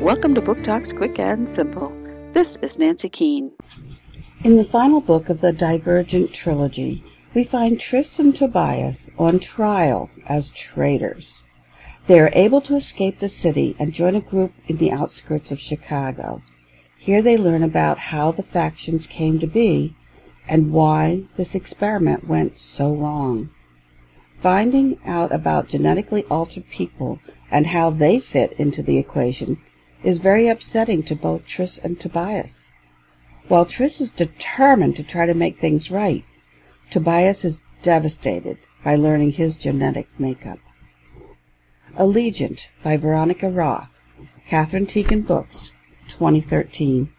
Welcome to Book Talks Quick and Simple. This is Nancy Keane. In the final book of the Divergent trilogy, we find Tris and Tobias on trial as traitors. They are able to escape the city and join a group in the outskirts of Chicago. Here they learn about how the factions came to be and why this experiment went so wrong. Finding out about genetically altered people and how they fit into the equation is very upsetting to both Tris and Tobias. While Tris is determined to try to make things right, Tobias is devastated by learning his genetic makeup. Allegiant by Veronica Roth, Katherine Tegen Books, 2013.